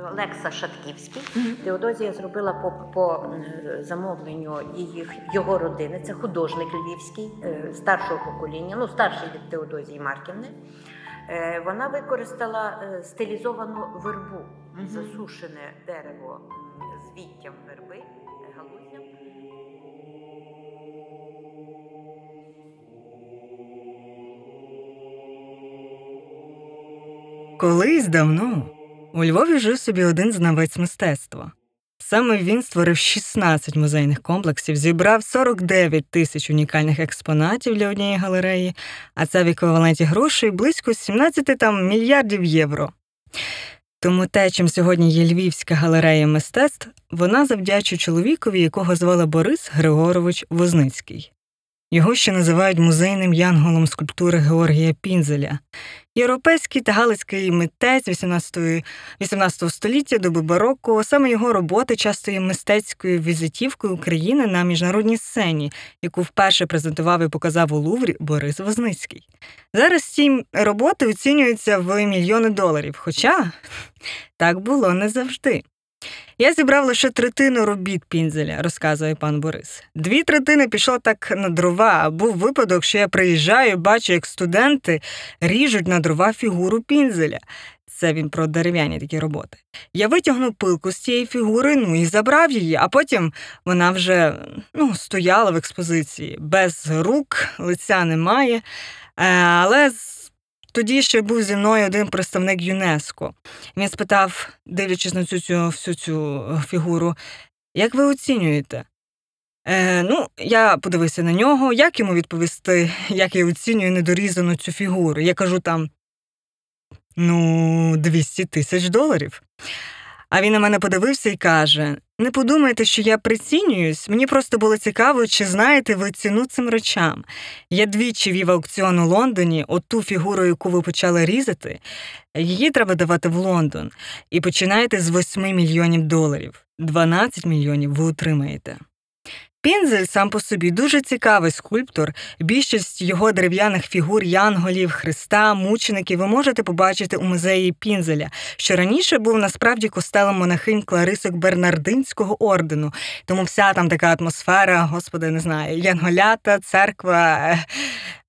Олекса Шатківський. Теодозія зробила по, по замовленню її, його родини. Це художник львівський, е, старшого покоління, ну старший від Теодозії Марківни. Е, Вона використала е, стилізовану вербу, засушене дерево з віттям верби, е. Колись давно у Львові жив собі один знавець мистецтва. Саме він створив 16 музейних комплексів, зібрав 49 тисяч унікальних експонатів для однієї галереї, а це в еквіваленті грошей близько 17 там, мільярдів євро. Тому те, чим сьогодні є Львівська галерея мистецтв, вона завдячує чоловікові, якого звали Борис Григорович Возницький. Його ще називають музейним янголом скульптури Георгія Пінзеля. Європейський та галицький митець 18, 18 століття доби бароко, саме його роботи часто є мистецькою візитівкою України на міжнародній сцені, яку вперше презентував і показав у Луврі Борис Возницький. Зараз ці роботи оцінюються в мільйони доларів, хоча так було не завжди. Я зібрав лише третину робіт Пінзеля, розказує пан Борис. Дві третини пішло так на дрова. Був випадок, що я приїжджаю, бачу, як студенти ріжуть на дрова фігуру Пінзеля. Це він про дерев'яні такі роботи. Я витягнув пилку з цієї фігури, ну і забрав її, а потім вона вже ну, стояла в експозиції. Без рук, лиця немає. Е, Але тоді ще був зі мною один представник ЮНЕСКО. Він спитав, дивлячись на цю, цю всю цю е, фігуру, як ви оцінюєте? Е, ну, я подивився на нього, як йому відповісти, як я оцінюю недорізану цю фігуру. Я кажу там ну, 200 тисяч доларів. А він на мене подивився і каже: не подумайте, що я прицінююсь, мені просто було цікаво, чи знаєте ви ціну цим речам. Я двічі вів аукціон у Лондоні, оту фігуру, яку ви почали різати, її треба давати в Лондон. І починаєте з 8 мільйонів доларів. 12 мільйонів ви отримаєте. Пінзель сам по собі дуже цікавий скульптор. Більшість його дерев'яних фігур янголів, Христа, мучеників ви можете побачити у музеї Пінзеля, що раніше був насправді костелом монахинь Кларисок Бернардинського ордену. Тому вся там така атмосфера, господи, не знаю, янголята, церква.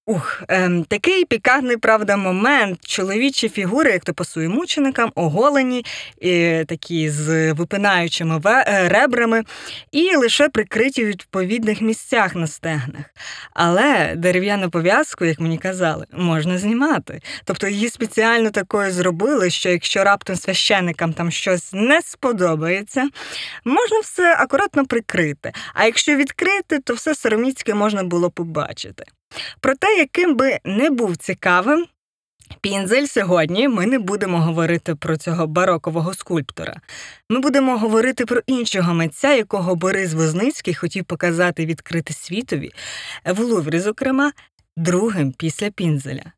Е, Ух, ем, такий пікантний, правда, момент. Чоловічі фігури, як то пасує мученикам, оголені, і такі з випинаючими е, ребрами, і лише прикриті в відповідних місцях на стегнах. Але дерев'яну пов'язку, як мені казали, можна знімати. Тобто її спеціально такою зробили, що якщо раптом священникам там щось не сподобається, можна все акуратно прикрити. А якщо відкрити, то все сороміцьке можна було побачити. Проте, яким би не був цікавим, Пінзель сьогодні ми не будемо говорити про цього барокового скульптора. Ми будемо говорити про іншого митця, якого Борис Возницький хотів показати відкрити світові, в Луврі, зокрема, другим після Пінзеля.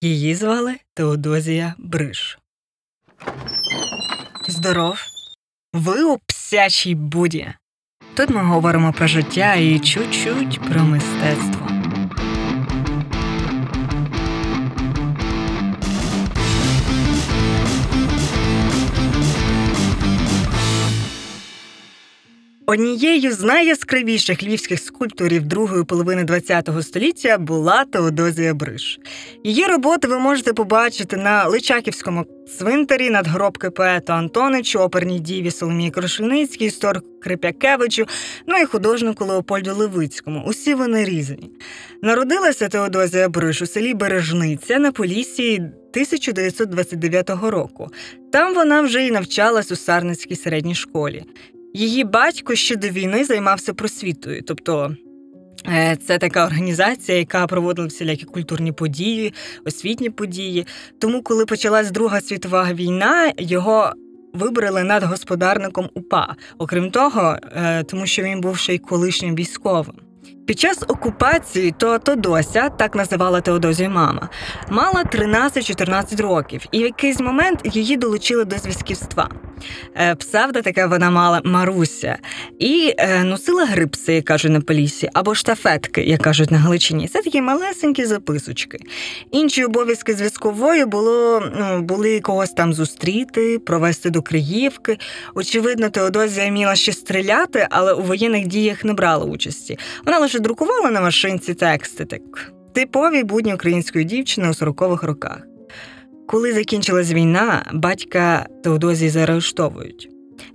Її звали Теодозія Бриш. Здоров! Ви у псячій буді. Тут ми говоримо про життя і чуть-чуть про мистецтво. Однією з найяскравіших львівських скульпторів другої половини ХХ століття була Теодозія Бриш. Її роботи ви можете побачити на Личаківському цвинтарі надгробки поету Антоничу, оперній діві Соломії Крушельницькій, історику Крипякевичу, ну і художнику Леопольду Левицькому. Усі вони різні. Народилася Теодозія Бриш у селі Бережниця на Поліссі 1929 року. Там вона вже й навчалась у Сарницькій середній школі. Її батько ще до війни займався просвітою, тобто е, це така організація, яка проводила всілякі культурні події, освітні події. Тому, коли почалась Друга світова війна, його вибрали над господарником УПА. Окрім того, е, тому що він був ще й колишнім військовим. Під час окупації то Тодося, так називала Теодозію мама, мала 13-14 років, і в якийсь момент її долучили до зв'язківства. Е, Псевдо таке вона мала Маруся, і е, носила грипси, як кажуть на Полісі, або штафетки, як кажуть на Галичині. Це такі малесенькі записочки. Інші обов'язки зв'язкової було ну, були когось там зустріти, провести до Криївки. Очевидно, Теодозія вміла ще стріляти, але у воєнних діях не брала участі. Вона лише друкувала на машинці тексти, так типові будні української дівчини у 40-х роках. Коли закінчилась війна, батька Теодозії заарештовують.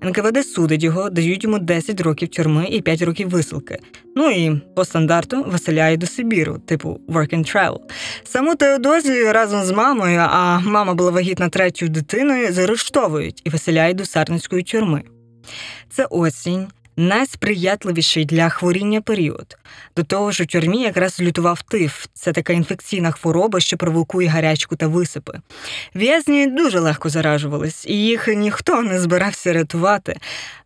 НКВД судить його, дають йому 10 років тюрми і 5 років висилки. Ну і по стандарту виселяють до Сибіру, типу work and travel. Саму Теодозію разом з мамою, а мама була вагітна третьою дитиною, заарештовують і виселяють до Сарницької тюрми. Це осінь, найсприятливіший для хворіння період. До того ж, у тюрмі якраз лютував тиф. Це така інфекційна хвороба, що провокує гарячку та висипи. В'язні дуже легко заражувались, і їх ніхто не збирався рятувати.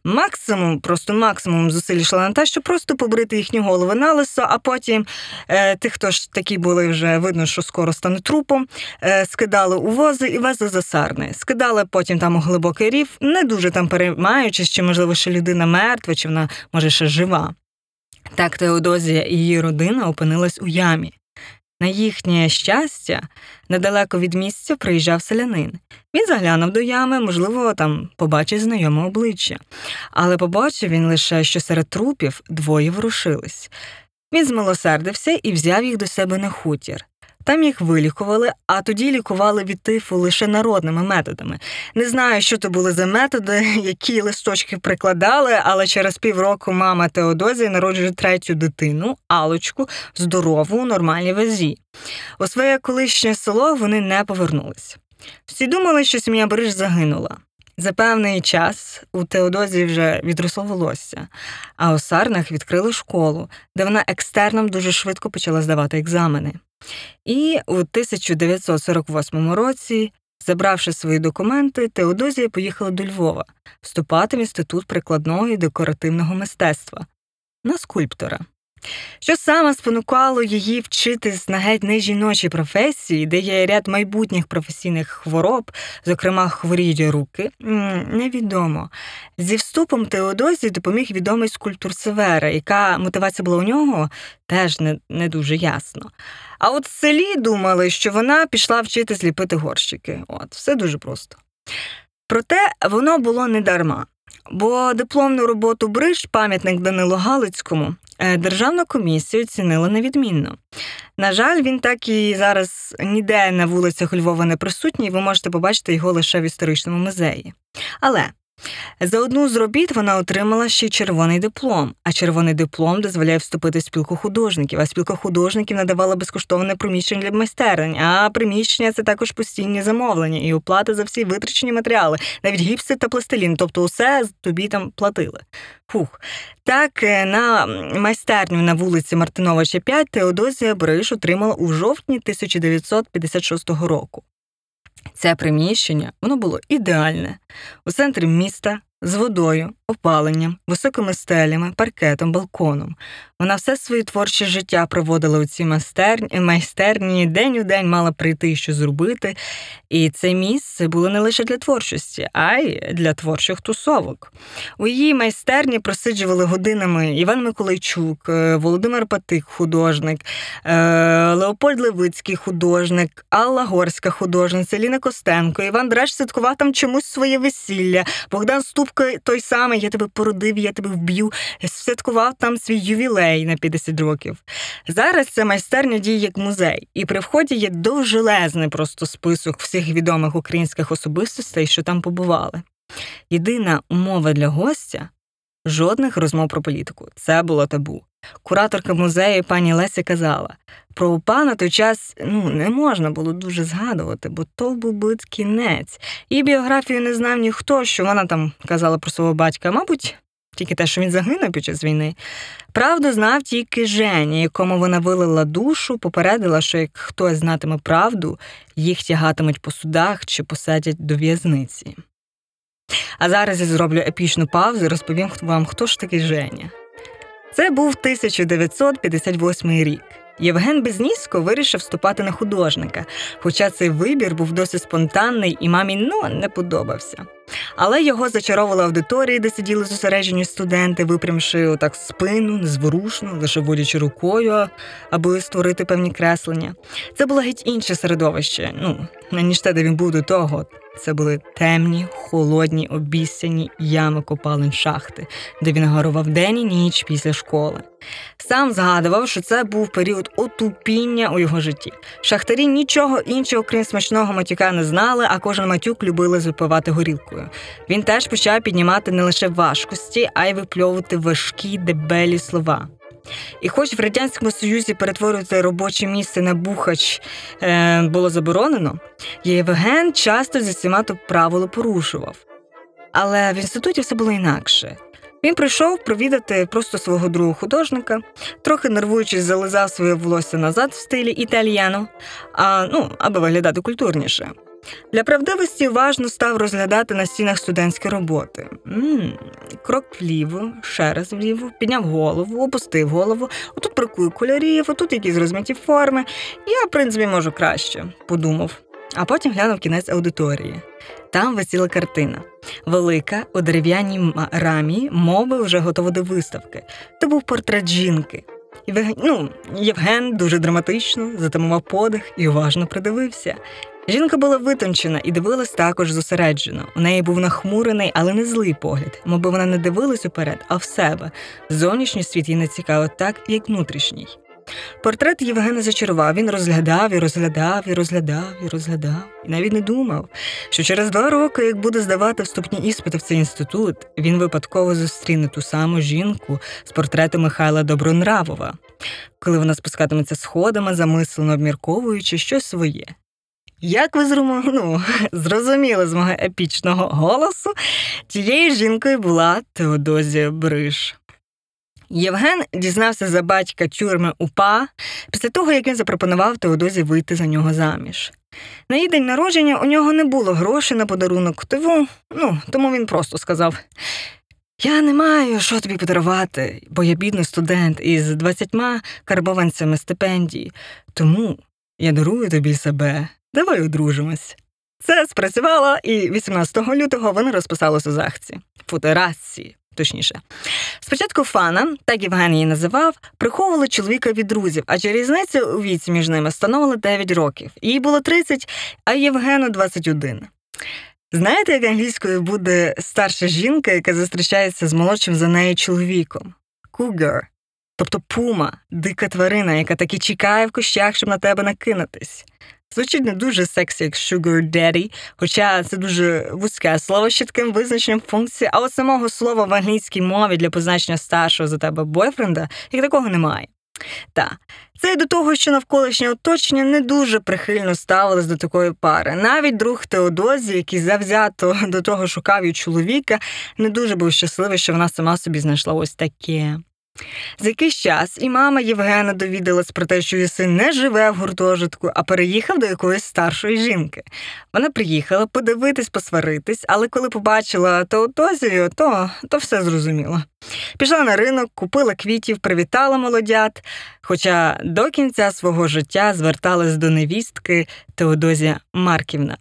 Максимум, просто максимум зусиль йшло на те, щоб просто побрити їхні голови на лисо, а потім е, тих, хто ж такі були вже видно, що скоро стане трупом, е, скидали у вози і везли за сарни. Скидали потім там у глибокий рів, не дуже там переймаючись, чи можливо ще людина мертва, чи вона може ще жива. Так Теодозія і її родина опинилась у ямі. На їхнє щастя, недалеко від місця приїжджав селянин. Він заглянув до ями, можливо, там побачить знайоме обличчя. Але побачив він лише, що серед трупів двоє ворушились. Він змилосердився і взяв їх до себе на хутір. Там їх вилікували, а тоді лікували від тифу лише народними методами. Не знаю, що то були за методи, які листочки прикладали, але через півроку мама Теодозії народжує третю дитину, Алочку, здорову у нормальній вазі. У своє колишнє село вони не повернулись. Всі думали, що сім'я Бриш загинула. За певний час у Теодозії вже відросло волосся, а у Сарнах відкрили школу, де вона екстерном дуже швидко почала здавати екзамени. І у 1948 році, забравши свої документи, Теодозія поїхала до Львова вступати в інститут прикладного і декоративного мистецтва на скульптора. Що саме спонукало її вчитись на геть не жіночій професії, де є ряд майбутніх професійних хвороб, зокрема хворіють руки, невідомо. Зі вступом Теодозії допоміг відомий скульптор Севера, яка мотивація була у нього, теж не, не дуже ясно. А от в селі думали, що вона пішла вчити зліпити горщики. От, все дуже просто. Проте воно було не дарма. Бо дипломну роботу Бриж, пам'ятник Данилу Галицькому, е, комісію цінили невідмінно. На жаль, він так і зараз ніде на вулицях Львова не присутній, ви можете побачити його лише в історичному музеї. Але за одну з робіт вона отримала ще червоний диплом, а червоний диплом дозволяє вступити в спілку художників, а спілка художників надавала безкоштовне приміщення для майстерень, а приміщення це також постійні замовлення і оплата за всі витрачені матеріали, навіть гіпси та пластилін, тобто усе тобі там платили. Фух. Так, е, на майстерню на вулиці Мартиновича 5 Теодозія Бриш отримала у жовтні 1956 року. Це приміщення воно було ідеальне. У центрі міста з водою, опаленням, високими стелями, паркетом, балконом. Вона все своє творче життя проводила у цій майстерні, майстерні, день у день мала прийти і що зробити. І це місце було не лише для творчості, а й для творчих тусовок. У її майстерні просиджували годинами Іван Миколайчук, е, Володимир Патик, художник, е, Леопольд Левицький художник, Алла Горська художниця, Ліна Костенко, Іван Драч святкував там чомусь своє весілля, Богдан Ступка той самий, я тебе породив, я тебе вб'ю, святкував там свій ювілей на 50 років. Зараз ця майстерня діє як музей, і при вході є довжелезний просто список всіх відомих українських особистостей, що там побували. Єдина умова для гостя жодних розмов про політику. Це було табу. Кураторка музею пані Леся казала, про УПА на той час ну, не можна було дуже згадувати, бо то був би кінець. Її біографію не знав ніхто, що вона там казала про свого батька, мабуть, тільки те, що він загинув під час війни. Правду знав тільки Женя, якому вона вилила душу, попередила, що як хтось знатиме правду, їх тягатимуть по судах чи посадять до в'язниці. А зараз я зроблю епічну паузу і розповім вам, хто ж такий Женя. Це був 1958 рік. Євген Безнісько вирішив вступати на художника, хоча цей вибір був досить спонтанний і мамі ну не подобався. Але його зачаровували аудиторії, де сиділи зосереджені студенти, випрямши отак спину, незворушно, лише водячи рукою, аби створити певні креслення. Це було геть інше середовище, ну, ніж те, де він був до того. Це були темні, холодні, обіцяні ями копалин шахти, де він гарував день і ніч після школи. Сам згадував, що це був період отупіння у його житті. Шахтарі нічого іншого, крім смачного матюка, не знали, а кожен матюк любили запивати горілкою. Він теж почав піднімати не лише важкості, а й випльовувати важкі дебелі слова. І хоч в Радянському Союзі перетворювати робоче місце на бухач е, було заборонено, Євген часто зі всіма то правило порушував. Але в інституті все було інакше. Він прийшов провідати просто свого другого художника, трохи нервуючись, зализав своє волосся назад в стилі італіано, а, ну, аби виглядати культурніше. Для правдивості уважно став розглядати на стінах студентські роботи. м крок вліво, ще раз вліво, підняв голову, опустив голову, отут бракує кольорів, отут якісь розмиті форми. Я, в принципі, можу краще, подумав. А потім глянув кінець аудиторії. Там висіла картина. Велика, у дерев'яній рамі, мови вже готова до виставки. Це був портрет жінки. Ну, Євген дуже драматично затамував подих і уважно придивився. Жінка була витончена і дивилась також зосереджено. У неї був нахмурений, але не злий погляд, мовби вона не дивилась уперед, а в себе. Зовнішній світ її не цікавив так, як внутрішній. Портрет Євгена зачарував, він розглядав і розглядав, і розглядав, і розглядав, і навіть не думав, що через два роки, як буде здавати вступні іспити в цей інститут, він випадково зустріне ту саму жінку з портрету Михайла Добронравова, коли вона спускатиметься сходами, замислено обмірковуючи щось своє. Як ви зрумо... ну, зрозуміли з мого епічного голосу, тією жінкою була Теодозія Бриш. Євген дізнався за батька тюрми УПА після того, як він запропонував Теодозі вийти за нього заміж. На її день народження у нього не було грошей на подарунок, тому, ну, тому він просто сказав: Я не маю що тобі подарувати, бо я бідний студент із 20 карбованцями стипендії, тому я дарую тобі себе. Давай одружимось. Це спрацювало, і 18 лютого вони розписалися у захці. Футерації, точніше. Спочатку фана, так Євген її називав, приховували чоловіка від друзів, адже різниця у віці між ними становила 9 років. Їй було 30, а Євгену 21. Знаєте, як англійською буде старша жінка, яка зустрічається з молодшим за нею чоловіком? Cougar. Тобто пума, дика тварина, яка таки чекає в кущах, щоб на тебе накинутись. Звучить не дуже сексі, як sugar daddy, хоча це дуже вузьке слово з чітким визначенням функції, а от самого слова в англійській мові для позначення старшого за тебе бойфренда як такого немає. Та це й до того, що навколишнє оточення не дуже прихильно ставилось до такої пари. Навіть друг Теодозі, який завзято до того шукав її чоловіка, не дуже був щасливий, що вона сама собі знайшла ось таке. За якийсь час і мама Євгена довідалась про те, що її син не живе в гуртожитку, а переїхав до якоїсь старшої жінки. Вона приїхала подивитись, посваритись, але коли побачила Теодозію, то, то все зрозуміла. Пішла на ринок, купила квітів, привітала молодят, хоча до кінця свого життя зверталась до невістки Теодозія Марківна.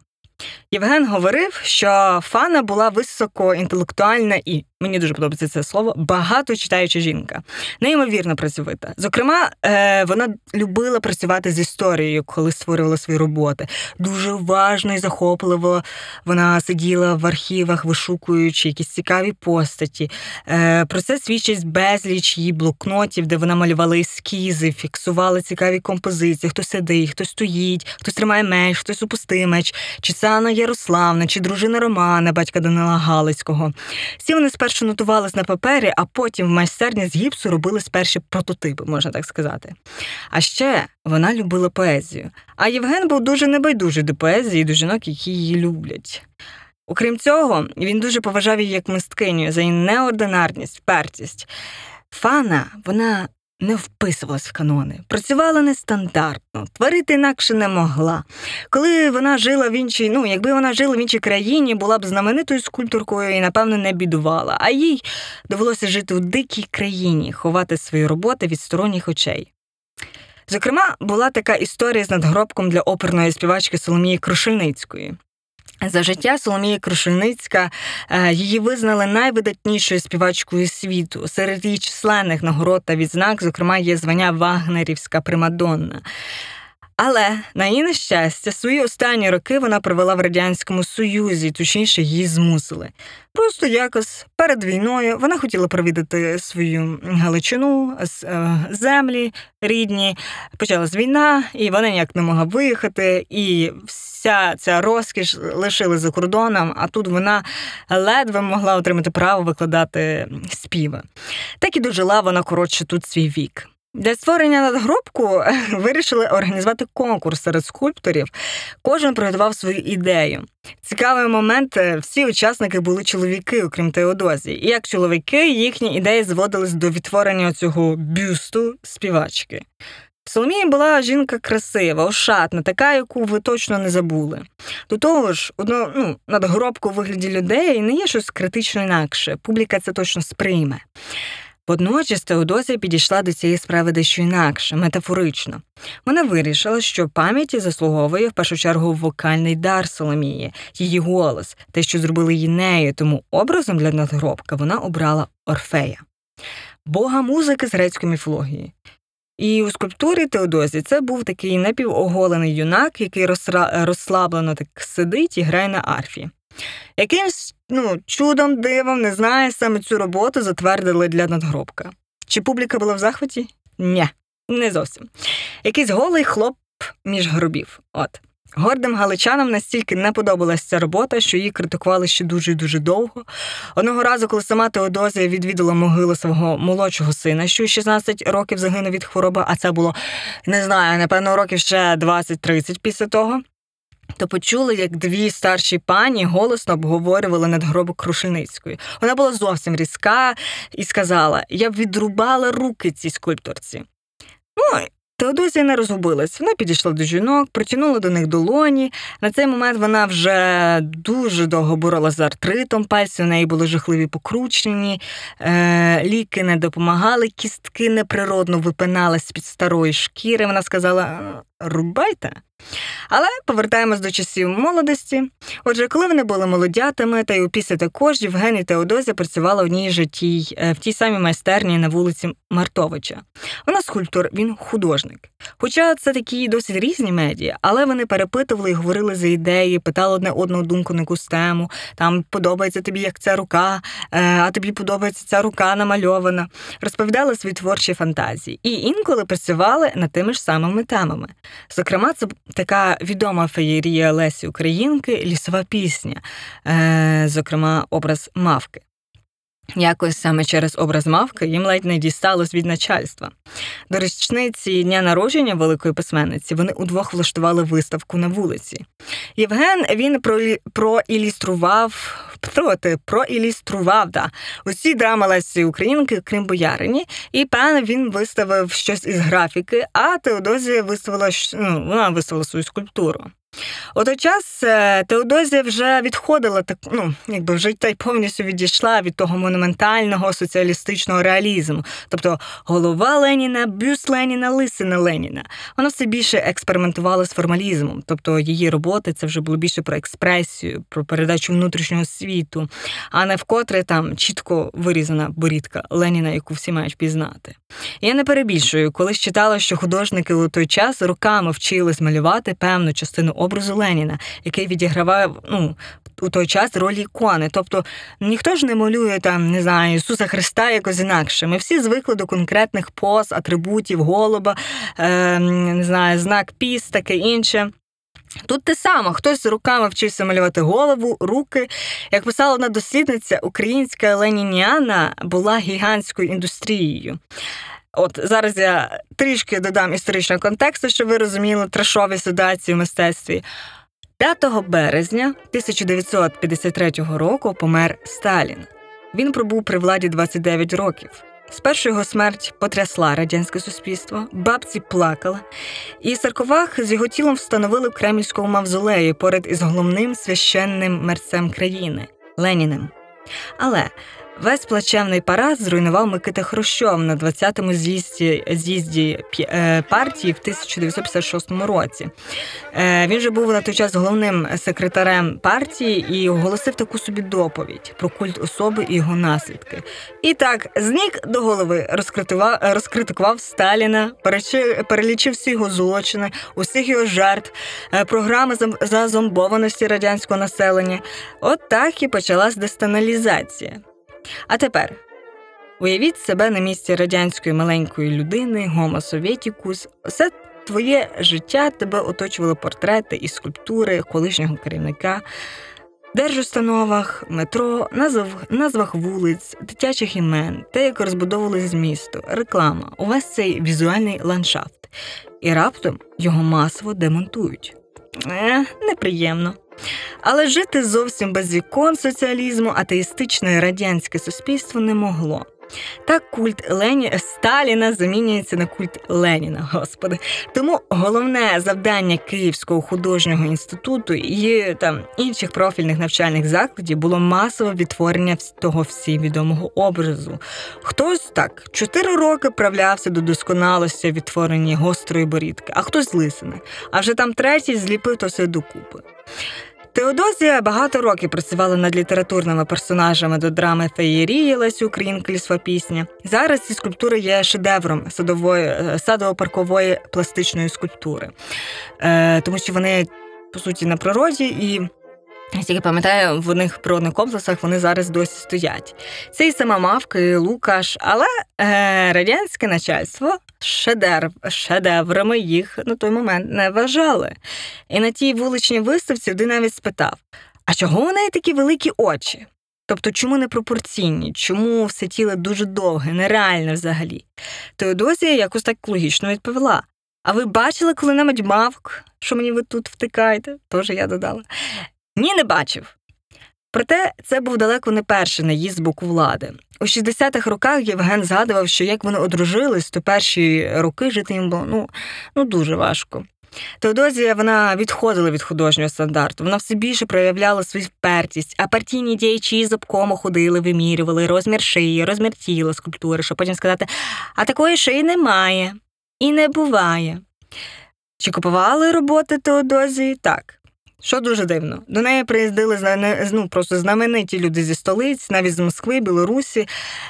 Євген говорив, що Фана була високоінтелектуальна і мені дуже подобається це слово багато читаюча жінка, неймовірно працьовита. Зокрема, е, вона любила працювати з історією, коли створювала свої роботи. Дуже уважно і захопливо вона сиділа в архівах, вишукуючи якісь цікаві постаті. Е, Про це свідчить безліч її блокнотів, де вона малювала ескізи, фіксувала цікаві композиції. Хто сидить, хто стоїть, хтось тримає меч, хтось опустив меч, чи це Анна Ярославна, чи дружина Романа, батька Данила Галицького. Всі вони нотувались на папері, а потім в майстерні з гіпсу робили перші прототипи, можна так сказати. А ще вона любила поезію. А Євген був дуже небайдужий до поезії і до жінок, які її люблять. Окрім цього, він дуже поважав її як мисткиню за її неординарність, впертість. Фана, вона не вписувалась в канони, працювала нестандартно, творити інакше не могла. Коли вона жила в іншій, ну якби вона жила в іншій країні, була б знаменитою скульпторкою і, напевно, не бідувала. А їй довелося жити у дикій країні, ховати свої роботи від сторонніх очей. Зокрема, була така історія з надгробком для оперної співачки Соломії Крушельницької. За життя Соломія Крушельницька е, її визнали найвидатнішою співачкою світу. Серед її численних нагород та відзнак, зокрема, є звання Вагнерівська Примадонна. Але на її нещастя, свої останні роки вона провела в радянському союзі, точніше, її змусили. Просто якось перед війною вона хотіла провідати свою Галичину, е, землі рідні. Почалась війна, і вона ніяк не могла виїхати, і вся ця розкіш лишили за кордоном, а тут вона ледве могла отримати право викладати співи. Так і дожила вона коротше тут свій вік. Для створення надгробку вирішили організувати конкурс серед скульпторів. Кожен приготував свою ідею. Цікавий момент: е, всі учасники були чоловіки, окрім Теодозі. І як чоловіки, їхні ідеї зводились до відтворення цього бюсту співачки. Соломія була жінка красива, ошатна, така, яку ви точно не забули. До того ж, одно, ну, надгробку у вигляді людей не є щось критично інакше. Публіка це точно сприйме. Водночас Теодозія підійшла до цієї справи дещо інакше, метафорично. Вона вирішила, що пам'яті заслуговує в першу чергу вокальний дар Соломії, її голос, те, що зробили її нею, тому образом для надгробка вона обрала Орфея, бога музики з грецької міфології. І у скульптурі Теодозі це був такий напівоголений юнак, який розслаблено так сидить і грає на арфі. Якимсь ну, чудом, дивом, не знаю, саме цю роботу затвердили для надгробка. Чи публіка була в захваті? Ні, не зовсім. Якийсь голий хлоп між гробів. От. Гордим галичанам настільки не подобалася ця робота, що її критикували ще дуже дуже довго. Одного разу, коли сама Теодозія відвідала могилу свого молодшого сина, що у 16 років загинув від хвороби, а це було, не знаю, напевно, років ще 20-30 після того, то почули, як дві старші пані голосно обговорювали надгробок Крушельницької. Вона була зовсім різка і сказала: Я б відрубала руки цій скульпторці. Ну, Теодозія не розгубилась. Вона підійшла до жінок, протягнула до них долоні. На цей момент вона вже дуже довго боролася з артритом, пальці у неї були жахливі покручені, е, ліки не допомагали, кістки неприродно випинались з-під старої шкіри. Вона сказала: рубайте. Але повертаємось до часів молодості. Отже, коли вони були молодятами, та й опісля також Євген і Теодозія працювала в одній же тій, е, в тій самій майстерні на вулиці Мартовича. Вона скульптор, він художник. Хоча це такі досить різні медіа, але вони перепитували і говорили за ідеї, питали одне одного думку на якусь тему. Там подобається тобі як ця рука, е, а тобі подобається ця рука намальована. Розповідали свої творчі фантазії і інколи працювали над тими ж самими темами. Зокрема, це така відома феєрія Лесі Українки лісова пісня, е, зокрема, образ мавки. Якось саме через образ мавки їм ледь не дісталось від начальства. До річниці дня народження великої письменниці вони удвох влаштували виставку на вулиці. Євген він проілюстрував проти, проілюстрував да, усі драми Лесі Українки, крім боярині, і певно він виставив щось із графіки, а Теодозія виставила ну, вона виставила свою скульптуру. У час е, Теодозія вже відходила так, ну, якби вже та й повністю відійшла від того монументального соціалістичного реалізму. Тобто голова Леніна, бюст Леніна, лисина Леніна. Вона все більше експериментувала з формалізмом. Тобто її роботи це вже було більше про експресію, про передачу внутрішнього світу, а не вкотре там чітко вирізана борідка Леніна, яку всі мають впізнати. Я не перебільшую, колись читала, що художники у той час роками вчились малювати певну частину образу Леніна, який відігравав ну, у той час роль ікони. Тобто ніхто ж не малює там, не знаю, Ісуса Христа якось інакше. Ми всі звикли до конкретних поз, атрибутів, голуба, е, не знаю, знак піс, таке інше. Тут те саме, хтось з руками вчився малювати голову, руки. Як писала одна дослідниця, українська ленініана була гігантською індустрією. От зараз я трішки додам історичного контексту, щоб ви розуміли трешові ситуації в мистецтві. 5 березня 1953 року помер Сталін. Він пробув при владі 29 років. Спершу його смерть потрясла радянське суспільство, бабці плакали, і саркофаг з його тілом встановили в Кремльському мавзолеї поряд із головним священним мерцем країни Леніним. Але весь плачевний парад зруйнував Микита Хрущов на 20-му з'їзді, з'їзді е, партії в 1956 році. Е, Він же був на той час головним секретарем партії і оголосив таку собі доповідь про культ особи і його наслідки. І так, з ніг до голови розкритував, розкритикував Сталіна, перелічив всі його злочини, усіх його жертв, е, програми зазомбованості радянського населення. От так і почалась дестаналізація. А тепер уявіть себе на місці радянської маленької людини, гомо совєтікус. Все твоє життя тебе оточували портрети і скульптури колишнього керівника. Держустановах, метро, назв, назвах вулиць, дитячих імен, те, як розбудовувалось місто, реклама, увесь цей візуальний ландшафт. І раптом його масово демонтують. Е, неприємно. Але жити зовсім без ікон соціалізму атеїстичне радянське суспільство не могло. Так культ Лені... Сталіна замінюється на культ Леніна, господи. Тому головне завдання Київського художнього інституту і там інших профільних навчальних закладів було масове відтворення того всім відомого образу. Хтось так чотири роки правлявся до досконалості в відтворенні гострої борідки, а хтось лисини. А вже там третій зліпив то все докупи. Теодозія багато років працювала над літературними персонажами до драми Феєрії Лесі Українки лісова пісня. Зараз ці скульптури є шедевром садової е, садово-паркової пластичної скульптури, е, тому що вони по суті на природі і. Як пам'ятаю, в них природних комплексах вони зараз досі стоять. Це і сама мавка, і Лукаш, але е, радянське начальство шедевр, шедеврами їх на той момент не вважали. І на тій вуличній виставці один навіть спитав: а чого у неї такі великі очі? Тобто, чому не пропорційні? Чому все тіло дуже довге, нереальне взагалі? Теодозія якось так логічно відповіла. А ви бачили коли-небудь мавк, що мені ви тут втикаєте? Тож я додала. Ні, не бачив. Проте це був далеко не перший наїзд з боку влади. У 60-х роках Євген згадував, що як вони одружились, то перші роки жити їм було ну, ну дуже важко. Теодозія вона відходила від художнього стандарту. Вона все більше проявляла свою впертість, а партійні діячі з обкому ходили, вимірювали розмір шиї, розмір тіла скульптури, щоб потім сказати: а такої шиї немає і не буває. Чи купували роботи Теодозії? Так. Що дуже дивно, до неї приїздили ну, просто знамениті люди зі столиць, навіть з Москви, Білорусі,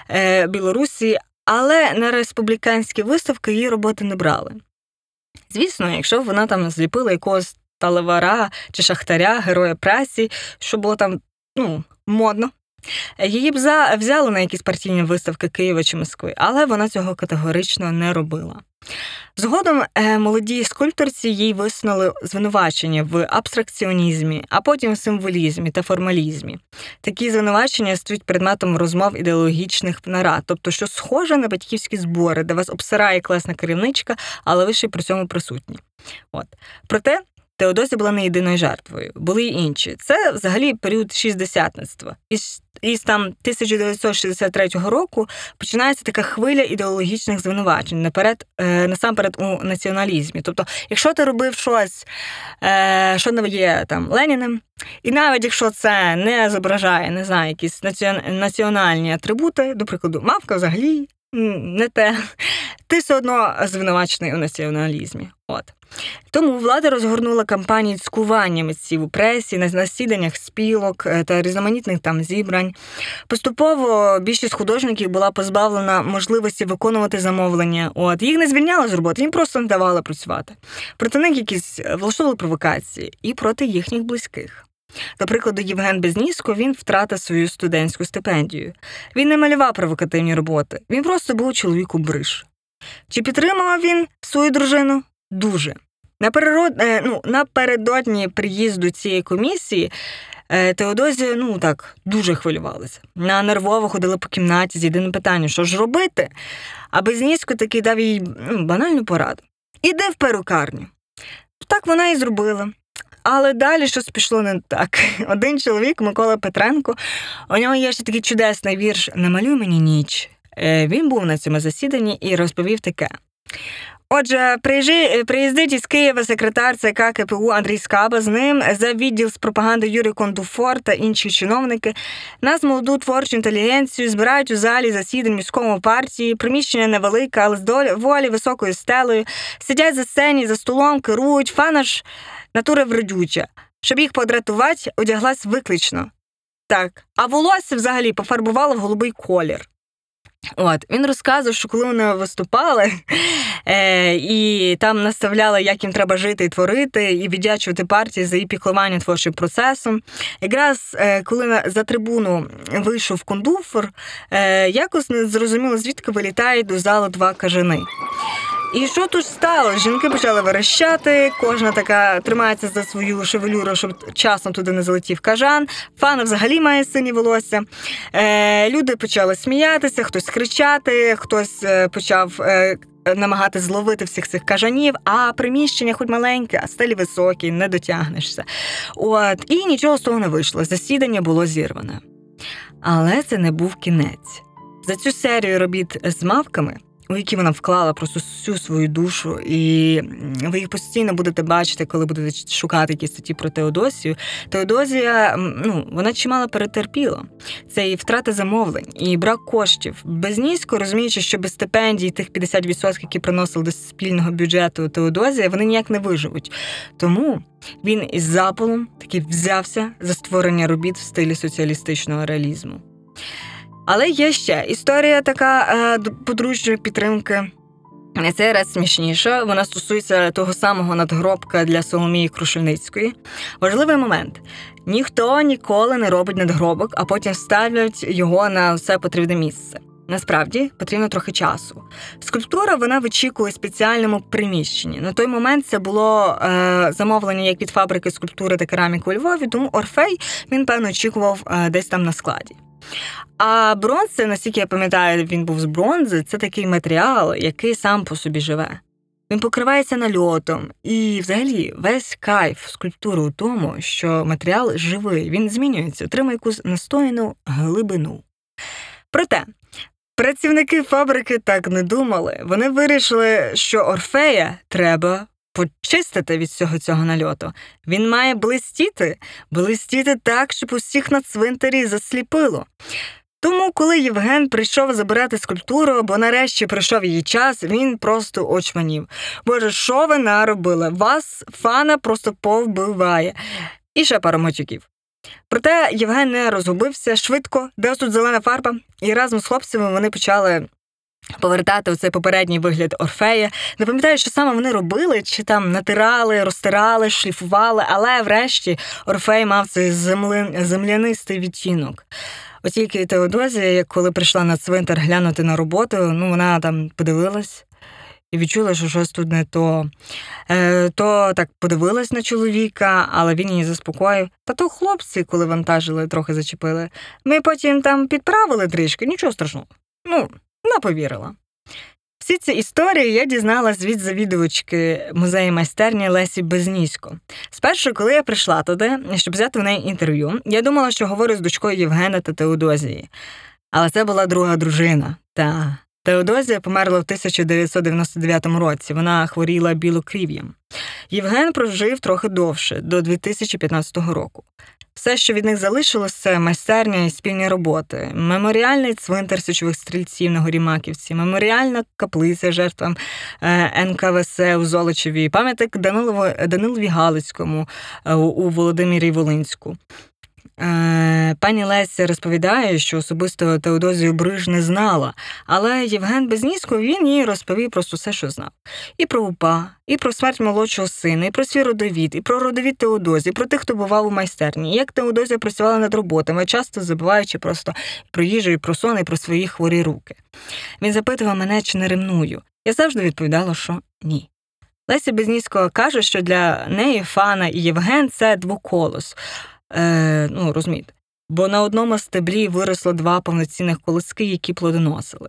е, Білорусі, але на республіканські виставки її роботи не брали. Звісно, якщо вона там зліпила якогось талевара чи шахтаря, героя праці, що було там ну, модно. Її б за... взяли на якісь партійні виставки Києва чи Москви, але вона цього категорично не робила. Згодом е, молодій скульпторці їй висунули звинувачення в абстракціонізмі, а потім в символізмі та формалізмі. Такі звинувачення стають предметом розмов ідеологічних нарад, тобто що схоже на батьківські збори, де вас обсирає класна керівничка, але ви ще при цьому присутні. От. Проте Теодосія була не єдиною жертвою, були й інші. Це взагалі період шістдесятництва. Із, із там 1963 року починається така хвиля ідеологічних звинувачень наперед, е, насамперед у націоналізмі. Тобто, якщо ти робив щось, е, що не є там Леніним, і навіть якщо це не зображає, не знаю, якісь національні атрибути, до прикладу, мавка взагалі не те, ти все одно звинувачений у націоналізмі. От. Тому влада розгорнула кампанію цькування митців у пресі, на засіданнях спілок е, та різноманітних там зібрань. Поступово більшість художників була позбавлена можливості виконувати замовлення. От їх не звільняли з роботи, їм просто не давали працювати. Проти них якісь е, влаштовували провокації і проти їхніх близьких. До прикладу, Євген Безніско він втратив свою студентську стипендію. Він не малював провокативні роботи, він просто був чоловіку бриш. Чи підтримував він свою дружину? Дуже. Наперерод... е, ну, напередодні приїзду цієї комісії е, Теодозія ну так дуже хвилювалася. На нервово ходила по кімнаті з єдиним питанням, що ж робити? А Безнісько таки дав їй ну, банальну пораду. Іди в перукарню. Так вона і зробила. Але далі щось пішло не так. Один чоловік, Микола Петренко, у нього є ще такий чудесний вірш Намалюй мені ніч. Е, Він був на цьому засіданні і розповів таке. Отже, приїжджи, приїздить із Києва секретар ЦК КПУ Андрій Скаба. З ним за відділ з пропаганди Юрій Кондуфор та інші чиновники. Нас молоду творчу інтелігенцію збирають у залі засідань міському партії. Приміщення невелике, але з доволі високою стелею. Сидять за сцені, за столом, керують. Фана ж натура вродюча. Щоб їх подратувати, одяглась виклично. Так, а волосся взагалі пофарбувала в голубий колір. От він розказував, що коли вони виступали е, і там наставляли, як їм треба жити і творити, і віддячувати партії за її піклування творчим процесом. Якраз е, коли за трибуну вийшов кондуфор, е, якось не зрозуміло, звідки вилітають до залу два кажани. І що тут стало? Жінки почали верещати, кожна така тримається за свою шевелюру, щоб часом туди не залетів кажан. Фана взагалі має сині волосся. Е, люди почали сміятися, хтось кричати, хтось е, почав. Е, Намагати зловити всіх цих кажанів, а приміщення хоч маленьке, а стелі високі, не дотягнешся. От і нічого з того не вийшло. Засідання було зірване. Але це не був кінець. За цю серію робіт з мавками у які вона вклала просто всю свою душу, і ви їх постійно будете бачити, коли будете шукати якісь статті про Теодосію. Теодозія, ну вона чимало перетерпіла. Це і втрата замовлень, і брак коштів. Безнізько розуміючи, що без стипендій тих 50%, які приносили до спільного бюджету Теодозія, вони ніяк не виживуть. Тому він із запалом таки взявся за створення робіт в стилі соціалістичного реалізму. Але є ще історія така е, подружньої підтримки. Цей раз смішніша. Вона стосується того самого надгробка для Соломії Крушельницької. Важливий момент: ніхто ніколи не робить надгробок, а потім ставлять його на все потрібне місце. Насправді потрібно трохи часу. Скульптура вона вичікує спеціальному приміщенні. На той момент це було е, замовлення як від фабрики скульптури та кераміки у Львові, тому Орфей він певно очікував е, десь там на складі. А бронз, наскільки я пам'ятаю, він був з бронзи, це такий матеріал, який сам по собі живе. Він покривається нальотом, і взагалі весь кайф скульптури у тому, що матеріал живий, він змінюється, отримує якусь настояну глибину. Проте працівники фабрики так не думали. Вони вирішили, що Орфея треба почистити від всього цього нальоту. Він має блистіти, блистіти так, щоб усіх на цвинтарі засліпило. Тому, коли Євген прийшов забирати скульптуру, бо нарешті прийшов її час, він просто очманів. Боже, що ви наробили? Вас фана просто повбиває. І ще пара мочуків. Проте Євген не розгубився швидко, де тут зелена фарба, і разом з хлопцями вони почали повертати оцей попередній вигляд Орфея. Не пам'ятаю, що саме вони робили, чи там натирали, розтирали, шліфували, але врешті Орфей мав цей земли... землянистий відтінок. От тільки Теодозія, коли прийшла на цвинтар глянути на роботу, ну вона там подивилась і відчула, що щось тут не то. Е, То так подивилась на чоловіка, але він її заспокоїв. Та то хлопці, коли вантажили, трохи зачепили. Ми потім там підправили трішки, нічого страшного. Ну, вона повірила. Всі ці історії я дізналась від завідувачки музею майстерні Лесі Безнісько. Спершу, коли я прийшла туди, щоб взяти в неї інтерв'ю, я думала, що говорю з дочкою Євгена та Теодозії. Але це була друга дружина. Та Теодозія померла в 1999 році. Вона хворіла білокрів'ям. Євген прожив трохи довше, до 2015 року. Все, що від них залишилось, це майстерня і спільні роботи, меморіальний цвинтар січових стрільців на горі Маківці, меморіальна каплиця жертвам е, НКВС у Золочеві, пам'ятник Данилові Галицькому е, у Володимирі Волинську. Е, пані Леся розповідає, що особисто Теодозію Бриж не знала, але Євген Безнісько він їй розповів просто все, що знав. І про упа, і про смерть молодшого сина, і про свій родовід, і про родовід Теодозії, про тих, хто бував у майстерні, як Теодозія працювала над роботами, часто забуваючи просто про їжу, і про сон, і про свої хворі руки. Він запитував мене, чи не ревную. Я завжди відповідала, що ні. Леся Безнісько каже, що для неї Фана і Євген це двоколос. Е, ну, розумієте. Бо на одному стеблі виросло два повноцінних колоски, які плодоносили.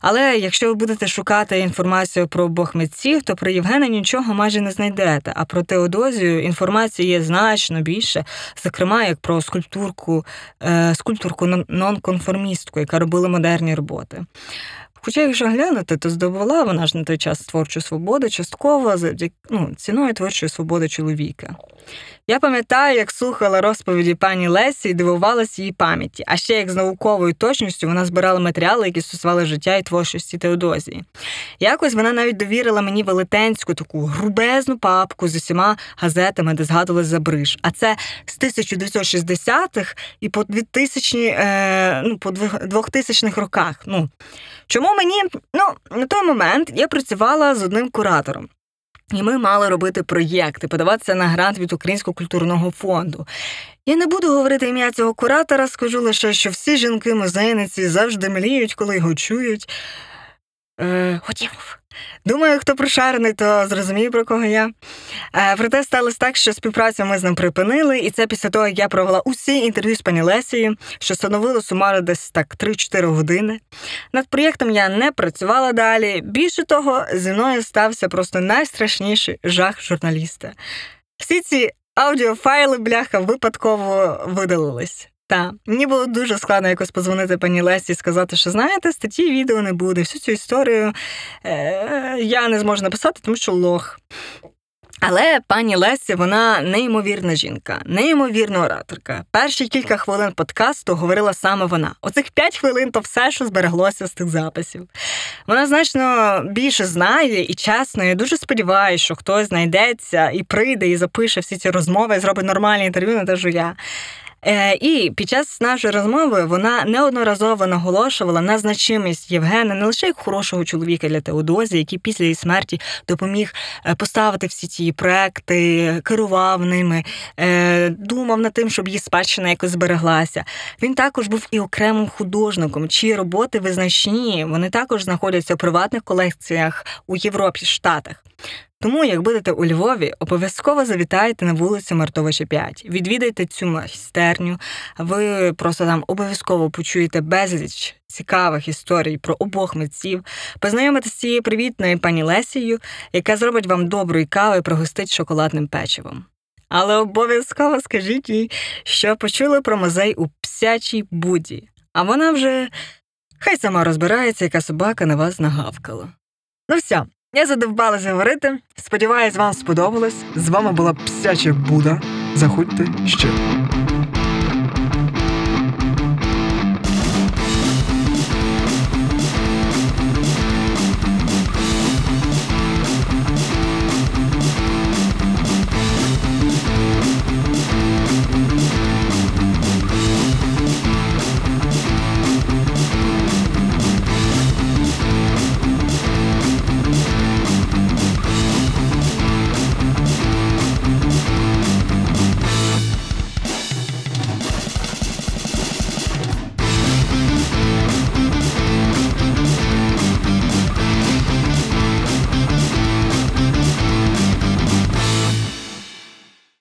Але якщо ви будете шукати інформацію про обох митців, то про Євгена нічого майже не знайдете. А про Теодозію інформації є значно більше, зокрема як про скульптурку, е, скульпторку нонконформістку, яка робила модерні роботи. Хоча, якщо глянути, то здобула вона ж на той час творчу свободу, частково ну, ціною творчої свободи чоловіка. Я пам'ятаю, як слухала розповіді пані Лесі і дивувалася її пам'яті, а ще як з науковою точністю вона збирала матеріали, які стосували життя і творчості Теодозії. Якось вона навіть довірила мені велетенську таку грубезну папку з усіма газетами, де згадували за Бриж. А це з 1960-х і по 2000, е, ну, по 2000-х роках. Ну, чому мені? Ну, на той момент я працювала з одним куратором. І ми мали робити проєкти, подаватися на грант від Українського культурного фонду. Я не буду говорити ім'я цього куратора, скажу лише, що всі жінки-музейниці завжди мліють, коли його чують. Е, хотів. Думаю, хто прошарений, то зрозуміє, про кого я. Е, проте сталося так, що співпрацю ми з ним припинили, і це після того, як я провела усі інтерв'ю з пані Лесією, що становило сумарно десь так 3-4 години. Над проєктом я не працювала далі. Більше того, зі мною стався просто найстрашніший жах журналіста. Всі ці аудіофайли, бляха, випадково видалились. Та мені було дуже складно якось позвонити пані Лесі і сказати, що знаєте, статті відео не буде. Всю цю історію е- я не зможу написати, тому що лох. Але пані Лесі, вона неймовірна жінка, неймовірна ораторка. Перші кілька хвилин подкасту говорила саме вона. Оцих п'ять хвилин то все, що збереглося з тих записів. Вона значно більше знає і чесно. Я дуже сподіваюся, що хтось знайдеться і прийде, і запише всі ці розмови, і зробить нормальні інтерв'ю, не те, що я. Е, і під час нашої розмови вона неодноразово наголошувала на значимість Євгена не лише як хорошого чоловіка для Теодозі, який після її смерті допоміг е, поставити всі ці проекти, керував ними, е, думав над тим, щоб її спадщина якось збереглася. Він також був і окремим художником, чиї роботи визначні. Вони також знаходяться у приватних колекціях у Європі, Штатах. Тому, як будете у Львові, обов'язково завітайте на вулицю Мартовича 5. Відвідайте цю майстерню. Ви просто там обов'язково почуєте безліч цікавих історій про обох митців. Познайомитися з цією привітною пані Лесією, яка зробить вам доброї кави і пригостить шоколадним печивом. Але обов'язково скажіть їй, що почули про музей у псячій буді. А вона вже хай сама розбирається, яка собака на вас нагавкала. Ну все, я задовбалася говорити. Сподіваюсь, вам сподобалось. З вами була псяча Буда. Заходьте ще.